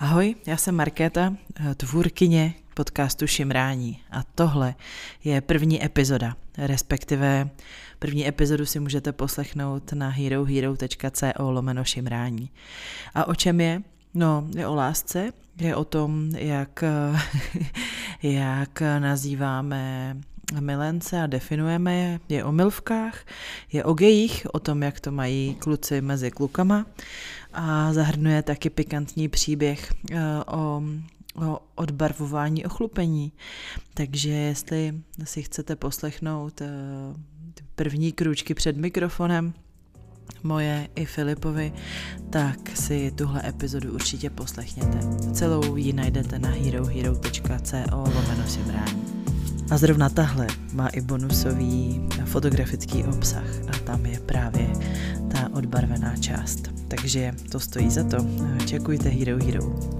Ahoj, já jsem Markéta, tvůrkyně podcastu Šimrání a tohle je první epizoda, respektive první epizodu si můžete poslechnout na herohero.co lomeno šimrání. A o čem je? No, je o lásce, je o tom, jak, jak nazýváme milence a definujeme je. Je o milvkách, je o gejích, o tom, jak to mají kluci mezi klukama a zahrnuje taky pikantní příběh eh, o, o odbarvování ochlupení. Takže jestli si chcete poslechnout eh, první krůčky před mikrofonem, moje i Filipovi, tak si tuhle epizodu určitě poslechněte. Celou ji najdete na herohero.co lomeno A zrovna tahle má i bonusový fotografický obsah a tam je právě ta odbarvená část. Takže to stojí za to. Čekujte Hero Hero.